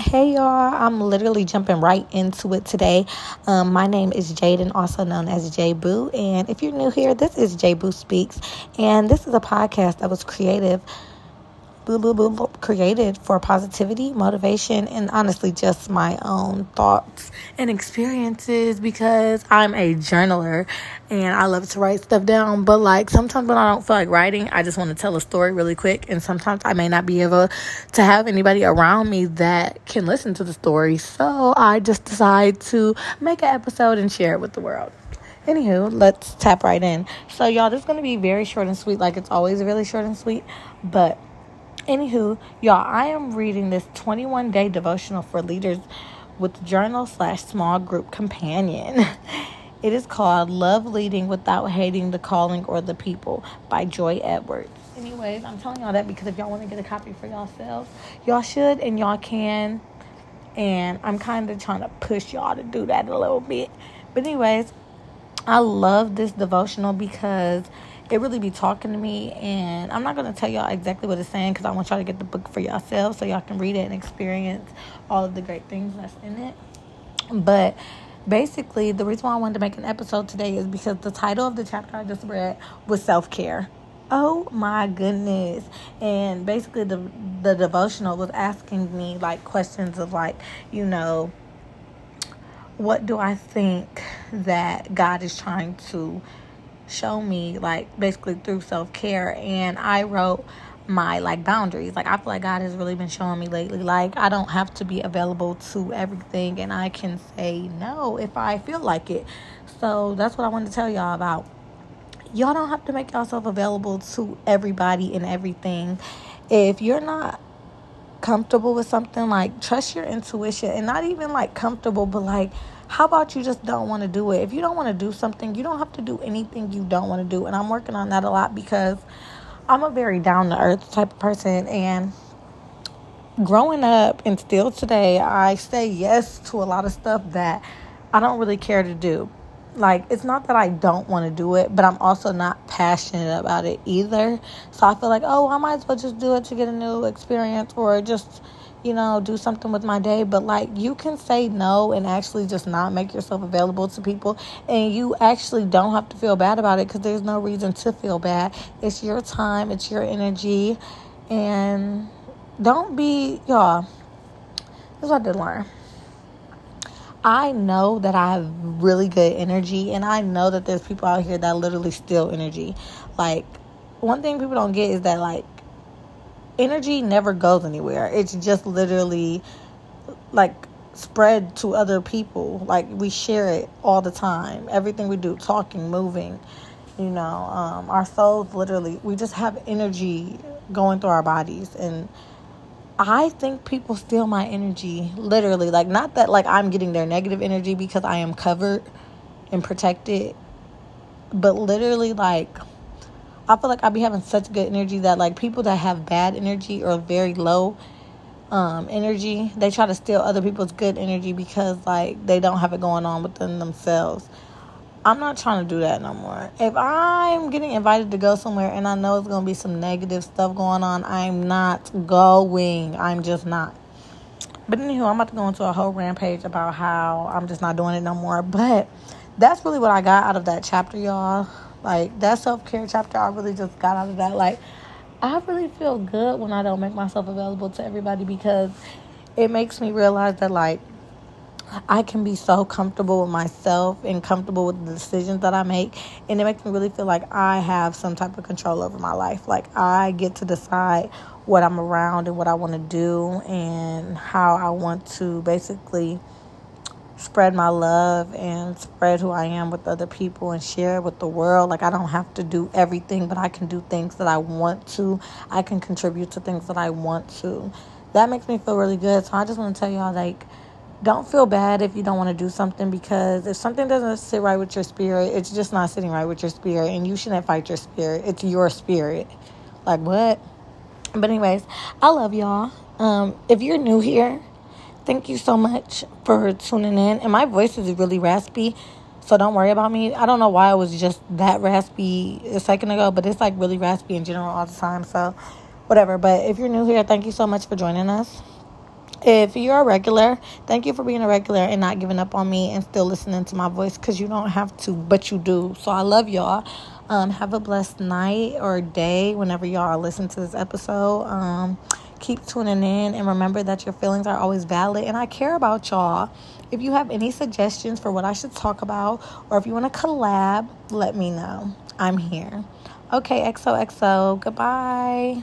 Hey y'all, I'm literally jumping right into it today. Um, my name is Jaden, also known as J Boo. And if you're new here, this is J Boo Speaks. And this is a podcast that was creative created for positivity, motivation, and honestly just my own thoughts and experiences because I'm a journaler and I love to write stuff down. But like sometimes when I don't feel like writing, I just want to tell a story really quick. And sometimes I may not be able to have anybody around me that can listen to the story. So I just decide to make an episode and share it with the world. Anywho, let's tap right in. So, y'all, this is going to be very short and sweet, like it's always really short and sweet. But Anywho, y'all, I am reading this 21 day devotional for leaders with journal slash small group companion. It is called Love Leading Without Hating the Calling or the People by Joy Edwards. Anyways, I'm telling y'all that because if y'all want to get a copy for yourselves, y'all should and y'all can. And I'm kind of trying to push y'all to do that a little bit. But, anyways, I love this devotional because it really be talking to me and i'm not going to tell y'all exactly what it's saying because i want y'all to get the book for yourself so y'all can read it and experience all of the great things that's in it. But basically the reason why i wanted to make an episode today is because the title of the chapter i just read was self-care. Oh my goodness. And basically the the devotional was asking me like questions of like you know what do i think that god is trying to show me like basically through self-care and I wrote my like boundaries. Like I feel like God has really been showing me lately like I don't have to be available to everything and I can say no if I feel like it. So that's what I wanted to tell y'all about. Y'all don't have to make yourself available to everybody and everything. If you're not comfortable with something like trust your intuition and not even like comfortable but like how about you just don't want to do it? If you don't want to do something, you don't have to do anything you don't want to do. And I'm working on that a lot because I'm a very down to earth type of person. And growing up and still today, I say yes to a lot of stuff that I don't really care to do. Like, it's not that I don't want to do it, but I'm also not passionate about it either. So I feel like, oh, I might as well just do it to get a new experience or just you know, do something with my day, but like you can say no and actually just not make yourself available to people, and you actually don't have to feel bad about it because there's no reason to feel bad. It's your time, it's your energy, and don't be, y'all. This is what I did learn. I know that I have really good energy, and I know that there's people out here that literally steal energy. Like, one thing people don't get is that, like, energy never goes anywhere. It's just literally like spread to other people. Like we share it all the time. Everything we do, talking, moving, you know, um, our souls literally, we just have energy going through our bodies. And I think people steal my energy, literally. Like, not that like I'm getting their negative energy because I am covered and protected, but literally, like, I feel like I be having such good energy that like people that have bad energy or very low um, energy, they try to steal other people's good energy because like they don't have it going on within themselves. I'm not trying to do that no more. If I'm getting invited to go somewhere and I know it's going to be some negative stuff going on, I'm not going. I'm just not. But anywho, I'm about to go into a whole rampage about how I'm just not doing it no more. But that's really what I got out of that chapter, y'all. Like that self care chapter, I really just got out of that. Like, I really feel good when I don't make myself available to everybody because it makes me realize that like I can be so comfortable with myself and comfortable with the decisions that I make. And it makes me really feel like I have some type of control over my life. Like I get to decide what I'm around and what I want to do and how I want to basically spread my love and spread who I am with other people and share it with the world. Like, I don't have to do everything, but I can do things that I want to. I can contribute to things that I want to. That makes me feel really good. So, I just want to tell y'all, like, don't feel bad if you don't want to do something because if something doesn't sit right with your spirit, it's just not sitting right with your spirit, and you shouldn't fight your spirit. It's your spirit. Like, what? But, anyways, I love y'all. Um, if you're new here, Thank you so much for tuning in. And my voice is really raspy, so don't worry about me. I don't know why it was just that raspy a second ago, but it's like really raspy in general all the time. So, whatever. But if you're new here, thank you so much for joining us. If you're a regular, thank you for being a regular and not giving up on me and still listening to my voice because you don't have to, but you do. So I love y'all. Um, have a blessed night or day whenever y'all listen to this episode. Um, keep tuning in and remember that your feelings are always valid and I care about y'all. If you have any suggestions for what I should talk about or if you want to collab, let me know. I'm here. Okay, XOXO. Goodbye.